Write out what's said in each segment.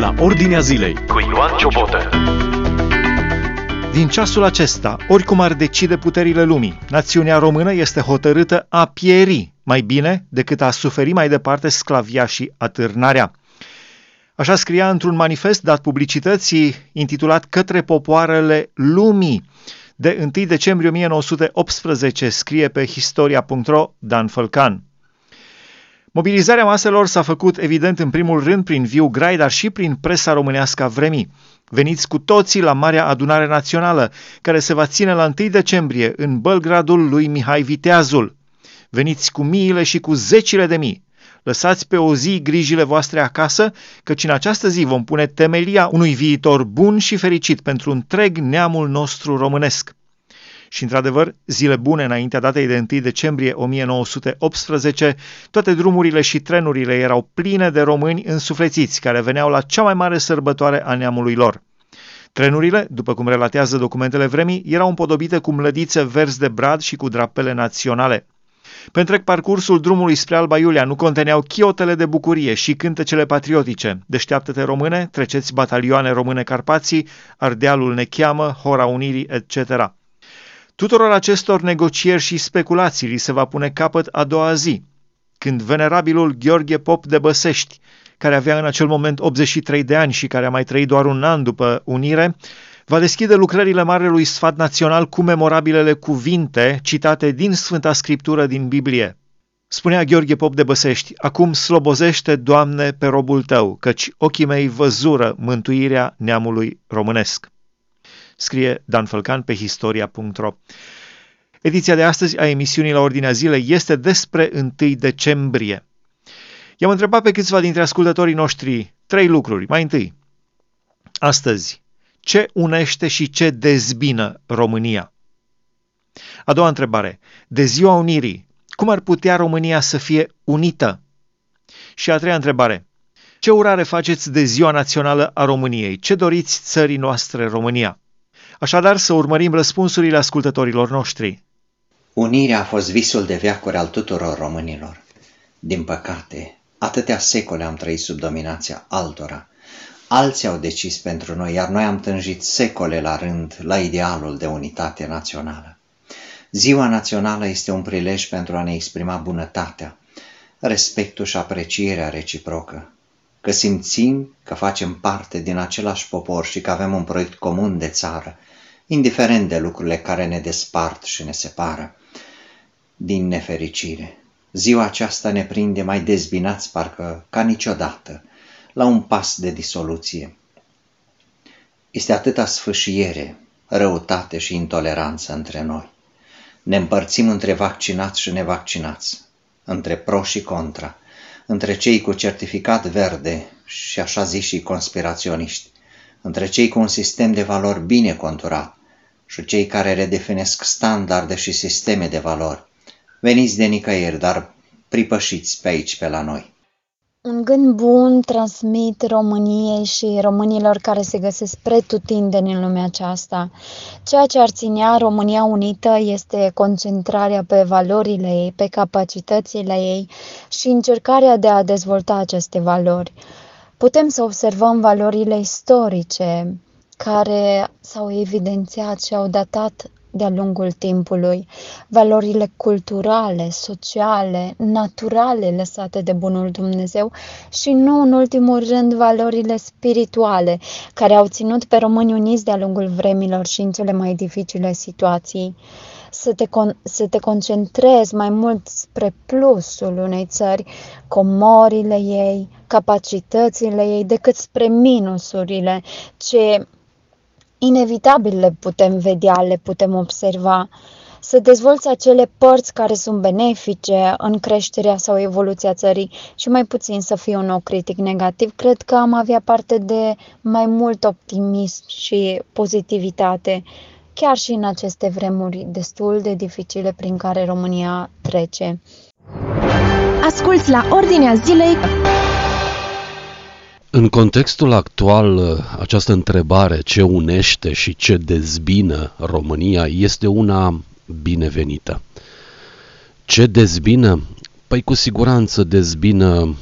la Ordinea Zilei cu Ioan Ciobotă. Din ceasul acesta, oricum ar decide puterile lumii, națiunea română este hotărâtă a pieri mai bine decât a suferi mai departe sclavia și atârnarea. Așa scria într-un manifest dat publicității intitulat Către popoarele lumii, de 1 decembrie 1918, scrie pe historia.ro Dan Fălcan. Mobilizarea maselor s-a făcut evident în primul rând prin viu grai, dar și prin presa românească a vremii. Veniți cu toții la Marea Adunare Națională, care se va ține la 1 decembrie în Bălgradul lui Mihai Viteazul. Veniți cu miile și cu zecile de mii. Lăsați pe o zi grijile voastre acasă, căci în această zi vom pune temelia unui viitor bun și fericit pentru întreg neamul nostru românesc. Și, într-adevăr, zile bune înaintea datei de 1 decembrie 1918, toate drumurile și trenurile erau pline de români însuflețiți care veneau la cea mai mare sărbătoare a neamului lor. Trenurile, după cum relatează documentele vremii, erau împodobite cu mlădițe verzi de brad și cu drapele naționale. Pe întreg parcursul drumului spre Alba Iulia nu conteneau chiotele de bucurie și cântecele patriotice. Deșteaptă-te române, treceți batalioane române Carpații, Ardealul ne cheamă, Hora Unirii, etc. Tuturor acestor negocieri și speculații li se va pune capăt a doua zi, când venerabilul Gheorghe Pop de Băsești, care avea în acel moment 83 de ani și care a mai trăit doar un an după unire, va deschide lucrările Marelui Sfat Național cu memorabilele cuvinte citate din Sfânta Scriptură din Biblie. Spunea Gheorghe Pop de Băsești, acum slobozește, Doamne, pe robul tău, căci ochii mei văzură mântuirea neamului românesc scrie Dan Fălcan pe historia.ro. Ediția de astăzi a emisiunii la Ordinea Zilei este despre 1 decembrie. I-am întrebat pe câțiva dintre ascultătorii noștri trei lucruri. Mai întâi, astăzi, ce unește și ce dezbină România? A doua întrebare, de ziua Unirii, cum ar putea România să fie unită? Și a treia întrebare, ce urare faceți de ziua națională a României? Ce doriți țării noastre România? Așadar, să urmărim răspunsurile ascultătorilor noștri. Unirea a fost visul de veacuri al tuturor românilor. Din păcate, atâtea secole am trăit sub dominația altora. Alții au decis pentru noi, iar noi am tânjit secole la rând la idealul de unitate națională. Ziua națională este un prilej pentru a ne exprima bunătatea, respectul și aprecierea reciprocă, că simțim că facem parte din același popor și că avem un proiect comun de țară, indiferent de lucrurile care ne despart și ne separă. Din nefericire, ziua aceasta ne prinde mai dezbinați parcă ca niciodată, la un pas de disoluție. Este atâta sfâșiere, răutate și intoleranță între noi. Ne împărțim între vaccinați și nevaccinați, între pro și contra, între cei cu certificat verde și așa zis și conspiraționiști, între cei cu un sistem de valori bine conturat și cei care redefinesc standarde și sisteme de valori. Veniți de nicăieri, dar pripășiți pe aici, pe la noi. Un gând bun transmit României și românilor care se găsesc pretutindeni în lumea aceasta. Ceea ce ar ținea România unită este concentrarea pe valorile ei, pe capacitățile ei și încercarea de a dezvolta aceste valori. Putem să observăm valorile istorice care s-au evidențiat și au datat de-a lungul timpului, valorile culturale, sociale, naturale lăsate de Bunul Dumnezeu și nu în ultimul rând valorile spirituale, care au ținut pe români uniți de-a lungul vremilor și în cele mai dificile situații. Să te, con- să te concentrezi mai mult spre plusul unei țări, comorile ei, capacitățile ei, decât spre minusurile ce inevitabil le putem vedea, le putem observa, să dezvolți acele părți care sunt benefice în creșterea sau evoluția țării și mai puțin să fii un nou critic negativ, cred că am avea parte de mai mult optimism și pozitivitate, chiar și în aceste vremuri destul de dificile prin care România trece. Asculți la Ordinea Zilei în contextul actual, această întrebare, ce unește și ce dezbină România, este una binevenită. Ce dezbină? Păi cu siguranță dezbină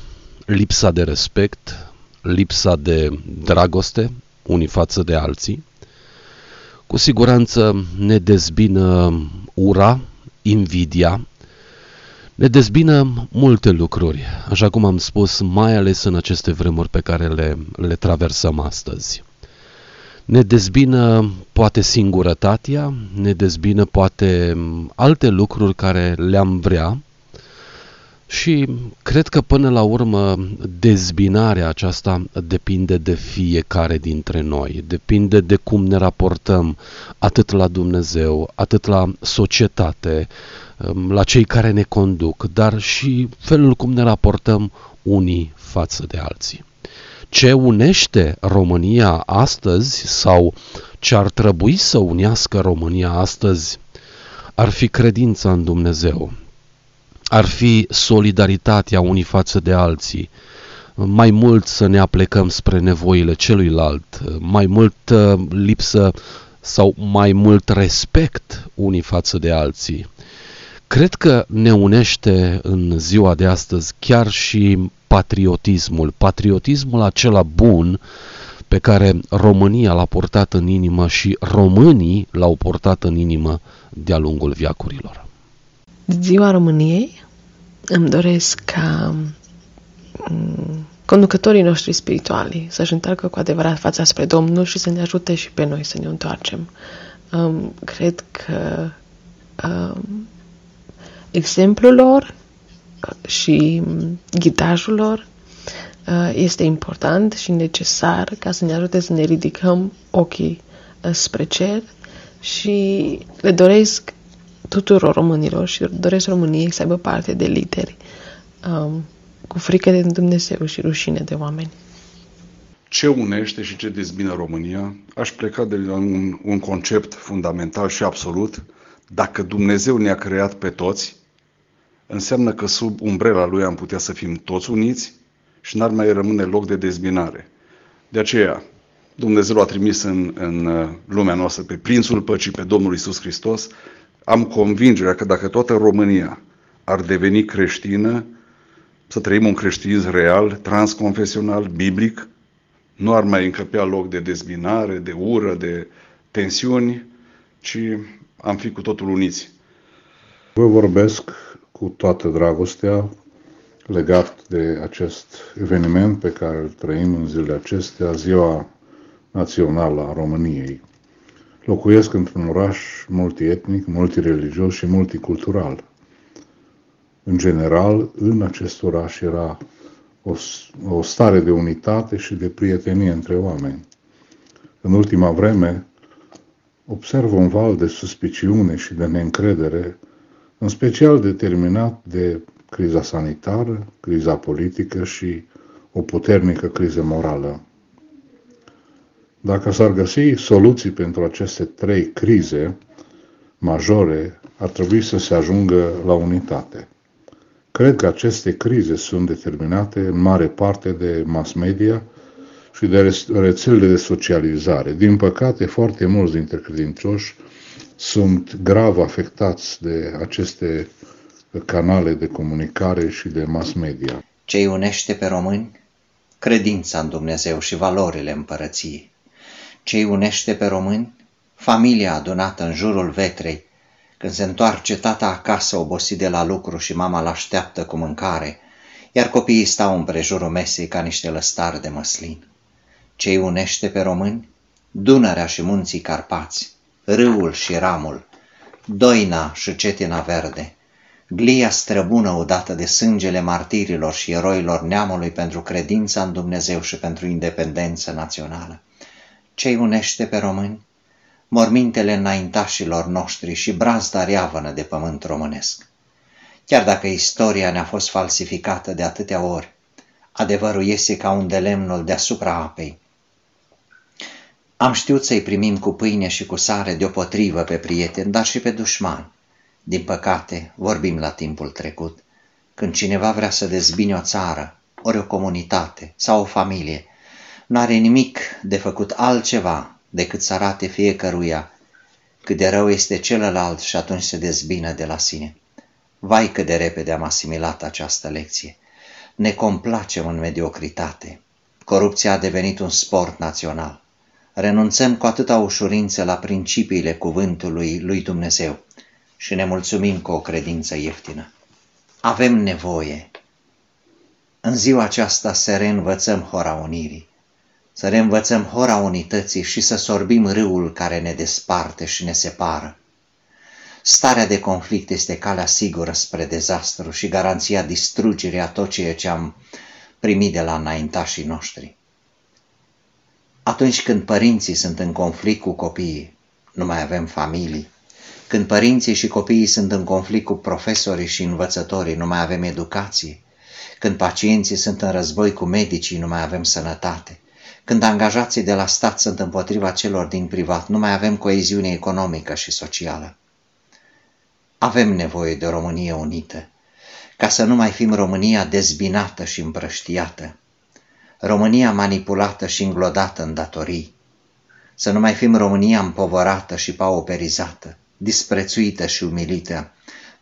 lipsa de respect, lipsa de dragoste unii față de alții. Cu siguranță ne dezbină ura, invidia, ne dezbină multe lucruri, așa cum am spus, mai ales în aceste vremuri pe care le, le traversăm astăzi. Ne dezbină poate singurătatea, ne dezbină poate alte lucruri care le-am vrea și cred că până la urmă dezbinarea aceasta depinde de fiecare dintre noi, depinde de cum ne raportăm atât la Dumnezeu, atât la societate, um, la cei care ne conduc, dar și felul cum ne raportăm unii față de alții. Ce unește România astăzi sau ce ar trebui să unească România astăzi ar fi credința în Dumnezeu, ar fi solidaritatea unii față de alții, mai mult să ne aplecăm spre nevoile celuilalt, mai mult lipsă sau mai mult respect unii față de alții. Cred că ne unește în ziua de astăzi chiar și patriotismul, patriotismul acela bun pe care România l-a portat în inimă și românii l-au portat în inimă de-a lungul viacurilor. Ziua României îmi doresc ca mm, conducătorii noștri spirituali să-și întoarcă cu adevărat fața spre Domnul și să ne ajute și pe noi să ne întoarcem. Um, cred că um, exemplul lor și ghidajul lor uh, este important și necesar ca să ne ajute să ne ridicăm ochii uh, spre cer și le doresc tuturor românilor și doresc României să aibă parte de lideri um, cu frică de Dumnezeu și rușine de oameni. Ce unește și ce dezbină România? Aș pleca de la un, un concept fundamental și absolut. Dacă Dumnezeu ne-a creat pe toți, înseamnă că sub umbrela Lui am putea să fim toți uniți și n-ar mai rămâne loc de dezbinare. De aceea, Dumnezeu a trimis în, în uh, lumea noastră pe Prințul Păcii, pe Domnul Isus Hristos, am convingerea că dacă toată România ar deveni creștină, să trăim un creștinism real, transconfesional, biblic, nu ar mai încăpea loc de dezbinare, de ură, de tensiuni, ci am fi cu totul uniți. Vă vorbesc cu toată dragostea legat de acest eveniment pe care îl trăim în zilele acestea, Ziua Națională a României. Locuiesc într-un oraș multietnic, multireligios și multicultural. În general, în acest oraș era o, o stare de unitate și de prietenie între oameni. În ultima vreme, observ un val de suspiciune și de neîncredere, în special determinat de criza sanitară, criza politică și o puternică criză morală. Dacă s-ar găsi soluții pentru aceste trei crize majore, ar trebui să se ajungă la unitate. Cred că aceste crize sunt determinate în mare parte de mass media și de rețelele de socializare. Din păcate, foarte mulți dintre credincioși sunt grav afectați de aceste canale de comunicare și de mass media. Ce unește pe români? Credința în Dumnezeu și valorile împărăției ce unește pe români? Familia adunată în jurul vetrei, când se întoarce tata acasă obosit de la lucru și mama l-așteaptă cu mâncare, iar copiii stau împrejurul mesei ca niște lăstari de măslin. Ce unește pe români? Dunărea și munții Carpați, râul și ramul, doina și cetina verde, glia străbună odată de sângele martirilor și eroilor neamului pentru credința în Dumnezeu și pentru independență națională ce unește pe români? Mormintele înaintașilor noștri și brazda reavănă de pământ românesc. Chiar dacă istoria ne-a fost falsificată de atâtea ori, adevărul iese ca un de lemnul deasupra apei. Am știut să-i primim cu pâine și cu sare deopotrivă pe prieteni, dar și pe dușmani. Din păcate, vorbim la timpul trecut. Când cineva vrea să dezbine o țară, ori o comunitate sau o familie, n-are nimic de făcut altceva decât să arate fiecăruia cât de rău este celălalt și atunci se dezbină de la sine. Vai cât de repede am asimilat această lecție. Ne complacem în mediocritate. Corupția a devenit un sport național. Renunțăm cu atâta ușurință la principiile cuvântului lui Dumnezeu și ne mulțumim cu o credință ieftină. Avem nevoie. În ziua aceasta să reînvățăm hora unirii, să reînvățăm hora unității și să sorbim râul care ne desparte și ne separă. Starea de conflict este calea sigură spre dezastru și garanția distrugerii a tot ceea ce am primit de la înaintașii noștri. Atunci când părinții sunt în conflict cu copiii, nu mai avem familii. Când părinții și copiii sunt în conflict cu profesorii și învățătorii, nu mai avem educație. Când pacienții sunt în război cu medicii, nu mai avem sănătate. Când angajații de la stat sunt împotriva celor din privat, nu mai avem coeziune economică și socială. Avem nevoie de o Românie unită, ca să nu mai fim România dezbinată și împrăștiată, România manipulată și înglodată în datorii, să nu mai fim România împovărată și pauperizată, disprețuită și umilită,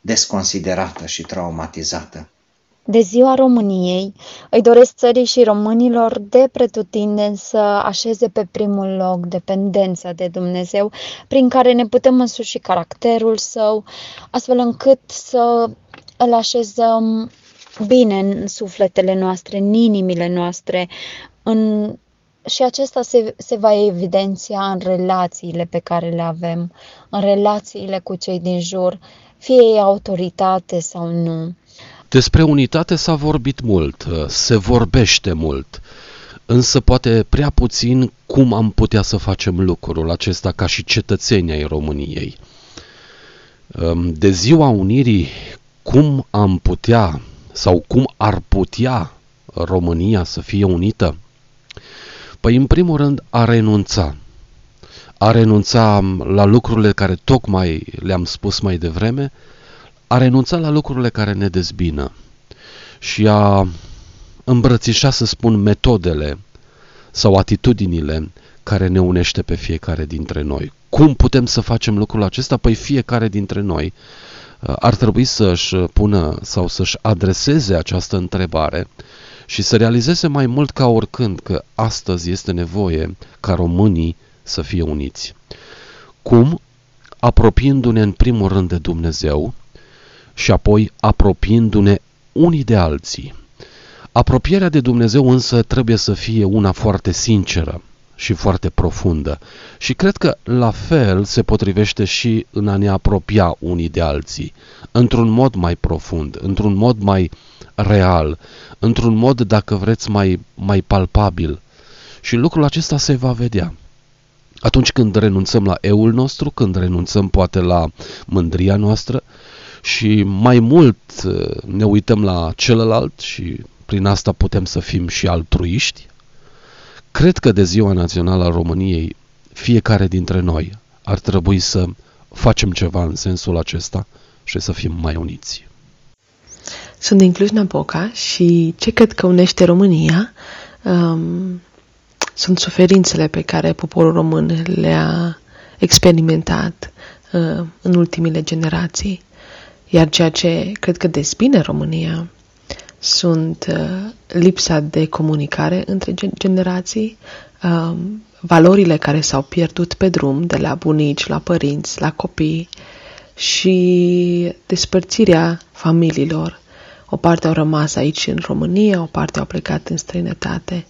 desconsiderată și traumatizată. De ziua României îi doresc țării și românilor de pretutindeni să așeze pe primul loc dependența de Dumnezeu, prin care ne putem însuși caracterul său, astfel încât să îl așezăm bine în sufletele noastre, în inimile noastre, în... și acesta se, se va evidenția în relațiile pe care le avem, în relațiile cu cei din jur, fie ei autoritate sau nu. Despre unitate s-a vorbit mult, se vorbește mult, însă poate prea puțin cum am putea să facem lucrul acesta ca și cetățeni ai României. De ziua Unirii, cum am putea sau cum ar putea România să fie unită? Păi, în primul rând, a renunța. A renunța la lucrurile care tocmai le-am spus mai devreme, a renunța la lucrurile care ne dezbină și a îmbrățișa, să spun, metodele sau atitudinile care ne unește pe fiecare dintre noi. Cum putem să facem lucrul acesta? Păi fiecare dintre noi uh, ar trebui să-și pună sau să-și adreseze această întrebare și să realizeze mai mult ca oricând că astăzi este nevoie ca românii să fie uniți. Cum? Apropiindu-ne în primul rând de Dumnezeu, și apoi apropiindu-ne unii de alții. Apropierea de Dumnezeu însă trebuie să fie una foarte sinceră și foarte profundă și cred că la fel se potrivește și în a ne apropia unii de alții, într-un mod mai profund, într-un mod mai real, într-un mod, dacă vreți, mai, mai palpabil. Și lucrul acesta se va vedea. Atunci când renunțăm la eul nostru, când renunțăm poate la mândria noastră, și mai mult uh, ne uităm la celălalt și prin asta putem să fim și altruiști, cred că de Ziua Națională a României fiecare dintre noi ar trebui să facem ceva în sensul acesta și să fim mai uniți. Sunt din Cluj-Napoca și ce cred că unește România um, sunt suferințele pe care poporul român le-a experimentat uh, în ultimile generații. Iar ceea ce cred că despine România sunt uh, lipsa de comunicare între generații, uh, valorile care s-au pierdut pe drum, de la bunici, la părinți, la copii și despărțirea familiilor. O parte au rămas aici în România, o parte au plecat în străinătate.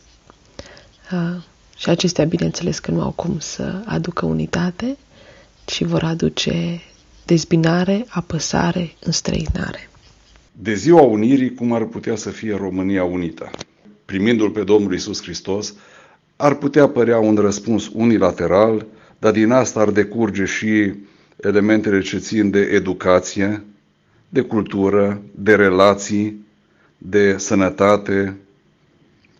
Uh, și acestea, bineînțeles, că nu au cum să aducă unitate, ci vor aduce dezbinare, apăsare, înstrăinare. De ziua unirii, cum ar putea să fie România unită? Primindu-L pe Domnul Isus Hristos, ar putea părea un răspuns unilateral, dar din asta ar decurge și elementele ce țin de educație, de cultură, de relații, de sănătate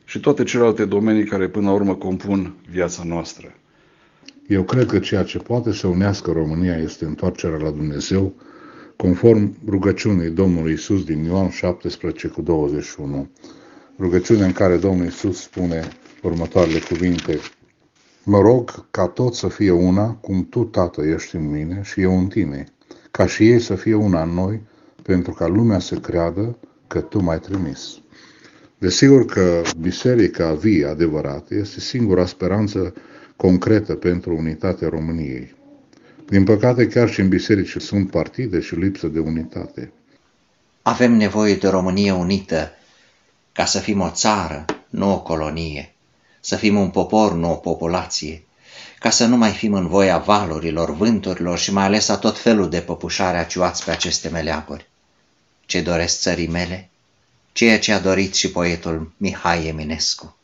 și toate celelalte domenii care până la urmă compun viața noastră. Eu cred că ceea ce poate să unească România este întoarcerea la Dumnezeu, conform rugăciunii Domnului Isus din Ioan 17 cu 21. Rugăciunea în care Domnul Isus spune următoarele cuvinte. Mă rog ca tot să fie una, cum Tu, Tată, ești în mine și eu în Tine, ca și ei să fie una în noi, pentru ca lumea să creadă că Tu m-ai trimis. Desigur că biserica vie adevărat este singura speranță concretă pentru unitatea României. Din păcate, chiar și în biserici sunt partide și lipsă de unitate. Avem nevoie de Românie unită ca să fim o țară, nu o colonie, să fim un popor, nu o populație, ca să nu mai fim în voia valurilor, vânturilor și mai ales a tot felul de păpușare aciuați pe aceste meleaguri. Ce doresc țării mele? Ceea ce a dorit și poetul Mihai Eminescu.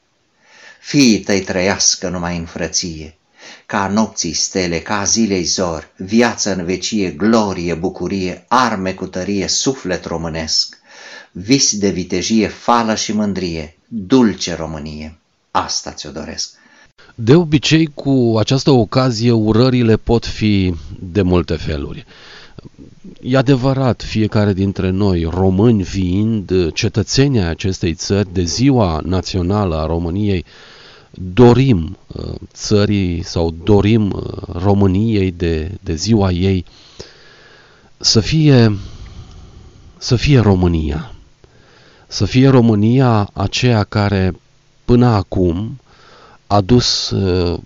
Fiii tăi trăiască numai în frăție, ca nopții stele, ca zilei zor, viață în vecie, glorie, bucurie, arme cu tărie, suflet românesc, vis de vitejie, fală și mândrie, dulce Românie. Asta ți-o doresc. De obicei, cu această ocazie, urările pot fi de multe feluri. E adevărat, fiecare dintre noi, români fiind cetățenii acestei țări, de ziua națională a României, dorim uh, țării sau dorim uh, României de, de ziua ei să fie, să fie România. Să fie România aceea care până acum a dus uh,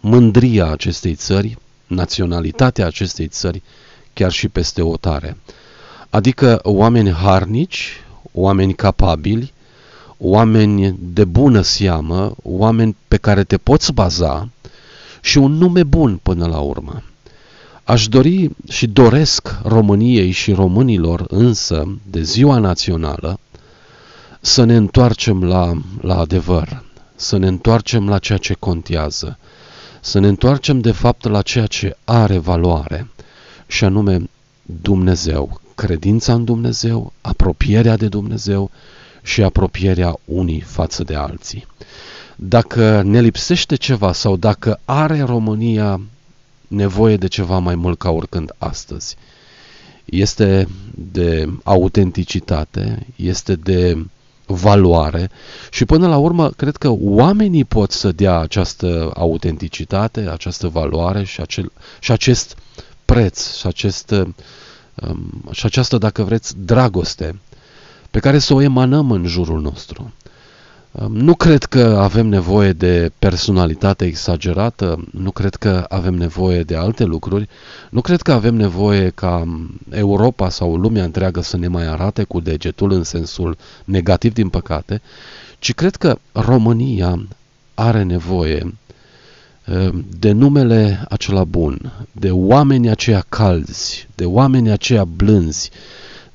mândria acestei țări, naționalitatea acestei țări, chiar și peste otare. Adică oameni harnici, oameni capabili, oameni de bună seamă, oameni pe care te poți baza și un nume bun până la urmă. Aș dori și doresc României și românilor însă de ziua națională să ne întoarcem la, la adevăr, să ne întoarcem la ceea ce contează, să ne întoarcem de fapt la ceea ce are valoare, și anume Dumnezeu, credința în Dumnezeu, apropierea de Dumnezeu și apropierea unii față de alții. Dacă ne lipsește ceva sau dacă are România nevoie de ceva mai mult ca oricând astăzi, este de autenticitate, este de valoare și până la urmă cred că oamenii pot să dea această autenticitate, această valoare și, acel, și acest preț și, acest, um, și această, dacă vreți, dragoste pe care să o emanăm în jurul nostru. Nu cred că avem nevoie de personalitate exagerată, nu cred că avem nevoie de alte lucruri, nu cred că avem nevoie ca Europa sau lumea întreagă să ne mai arate cu degetul în sensul negativ din păcate, ci cred că România are nevoie de numele acela bun, de oameni aceia calzi, de oameni aceia blânzi,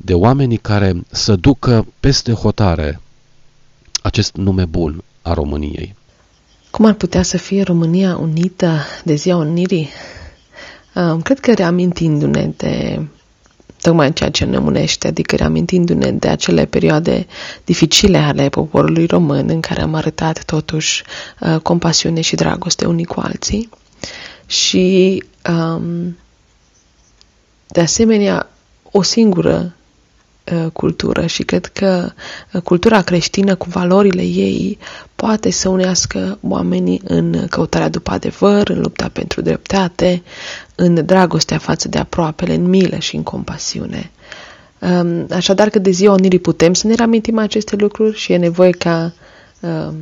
de oamenii care să ducă peste hotare acest nume bun a României. Cum ar putea să fie România unită de ziua unirii? Cred că reamintindu-ne de tocmai ceea ce ne unește, adică reamintindu-ne de acele perioade dificile ale poporului român în care am arătat totuși uh, compasiune și dragoste unii cu alții și um, de asemenea o singură Uh, cultură și cred că uh, cultura creștină cu valorile ei poate să unească oamenii în căutarea după adevăr, în lupta pentru dreptate, în dragostea față de aproapele, în milă și în compasiune. Um, așadar că de ziua unirii putem să ne reamintim aceste lucruri și e nevoie ca um,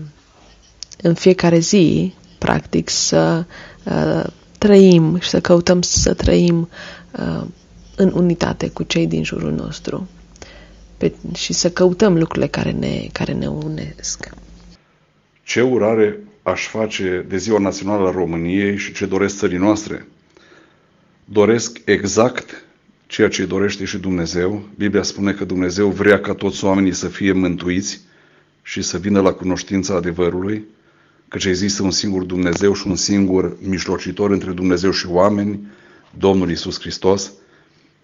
în fiecare zi, practic, să uh, trăim și să căutăm să trăim în unitate cu cei din jurul nostru pe, și să căutăm lucrurile care ne, care ne unesc. Ce urare aș face de Ziua Națională a României și ce doresc țării noastre? Doresc exact ceea ce dorește și Dumnezeu. Biblia spune că Dumnezeu vrea ca toți oamenii să fie mântuiți și să vină la cunoștința adevărului, căci există un singur Dumnezeu și un singur mijlocitor între Dumnezeu și oameni, Domnul Isus Hristos.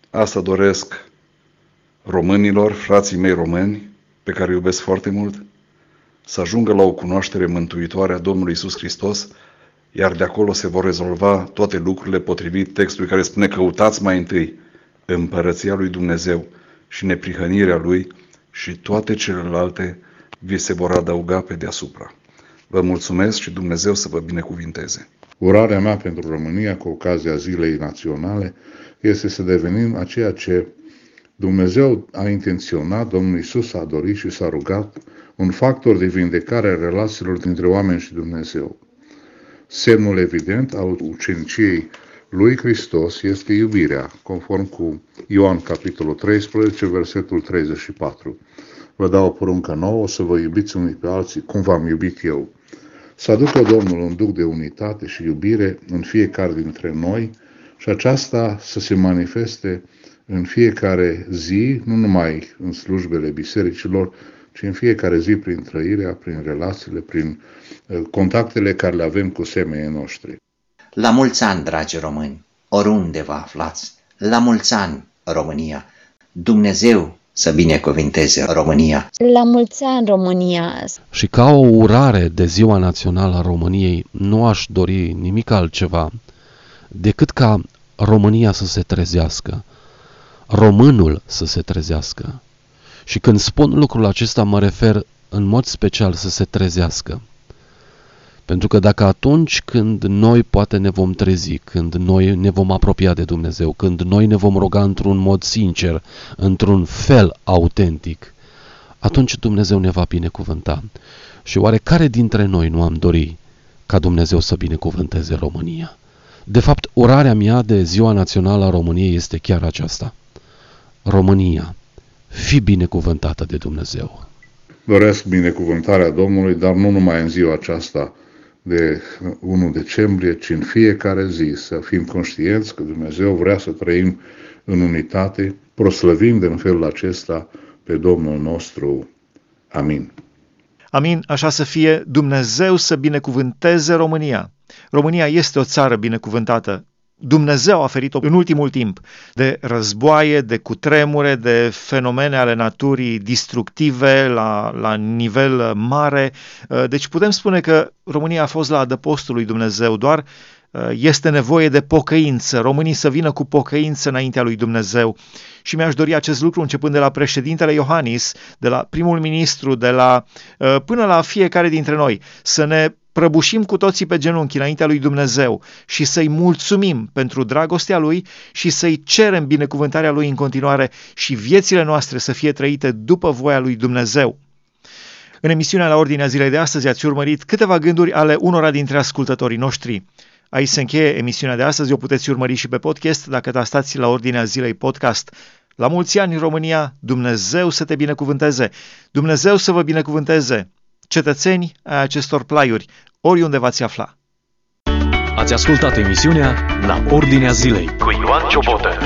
Asta doresc românilor, frații mei români, pe care îi iubesc foarte mult, să ajungă la o cunoaștere mântuitoare a Domnului Isus Hristos, iar de acolo se vor rezolva toate lucrurile potrivit textului care spune căutați mai întâi împărăția lui Dumnezeu și neprihănirea lui și toate celelalte vi se vor adăuga pe deasupra. Vă mulțumesc și Dumnezeu să vă binecuvinteze. Urarea mea pentru România cu ocazia Zilei Naționale este să devenim aceea ce Dumnezeu a intenționat, Domnul Isus a dorit și s-a rugat un factor de vindecare a relațiilor dintre oameni și Dumnezeu. Semnul evident al uceniciei lui Hristos este iubirea, conform cu Ioan capitolul 13, versetul 34. Vă dau o poruncă nouă să vă iubiți unii pe alții cum v-am iubit eu. Să aducă Domnul un duc de unitate și iubire în fiecare dintre noi și aceasta să se manifeste în fiecare zi, nu numai în slujbele bisericilor, ci în fiecare zi prin trăirea, prin relațiile, prin uh, contactele care le avem cu semenii noștri. La mulți ani, dragi români, oriunde vă aflați, la mulți ani, România, Dumnezeu să binecuvinteze România. La mulți ani, România! Și ca o urare de Ziua Națională a României, nu aș dori nimic altceva decât ca România să se trezească, românul să se trezească. Și când spun lucrul acesta, mă refer în mod special să se trezească. Pentru că dacă atunci când noi poate ne vom trezi, când noi ne vom apropia de Dumnezeu, când noi ne vom ruga într-un mod sincer, într-un fel autentic, atunci Dumnezeu ne va binecuvânta. Și oare care dintre noi nu am dori ca Dumnezeu să binecuvânteze România? De fapt, orarea mea de Ziua Națională a României este chiar aceasta. România, fi binecuvântată de Dumnezeu. Doresc binecuvântarea Domnului, dar nu numai în ziua aceasta de 1 decembrie, ci în fiecare zi să fim conștienți că Dumnezeu vrea să trăim în unitate, proslăvind în felul acesta pe Domnul nostru. Amin. Amin, așa să fie Dumnezeu să binecuvânteze România. România este o țară binecuvântată. Dumnezeu a ferit-o în ultimul timp de războaie, de cutremure, de fenomene ale naturii destructive la, la nivel mare. Deci putem spune că România a fost la adăpostul lui Dumnezeu, doar este nevoie de pocăință, românii să vină cu pocăință înaintea lui Dumnezeu. Și mi-aș dori acest lucru începând de la președintele Iohannis, de la primul ministru, de la, până la fiecare dintre noi, să ne prăbușim cu toții pe genunchi înaintea lui Dumnezeu și să-i mulțumim pentru dragostea lui și să-i cerem binecuvântarea lui în continuare și viețile noastre să fie trăite după voia lui Dumnezeu. În emisiunea la ordinea zilei de astăzi ați urmărit câteva gânduri ale unora dintre ascultătorii noștri. Aici se încheie emisiunea de astăzi, o puteți urmări și pe podcast dacă tastați la ordinea zilei podcast. La mulți ani în România, Dumnezeu să te binecuvânteze, Dumnezeu să vă binecuvânteze, cetățeni ai acestor plaiuri, oriunde v-ați afla. Ați ascultat emisiunea La Ordinea Zilei cu Ioan Ciobotă.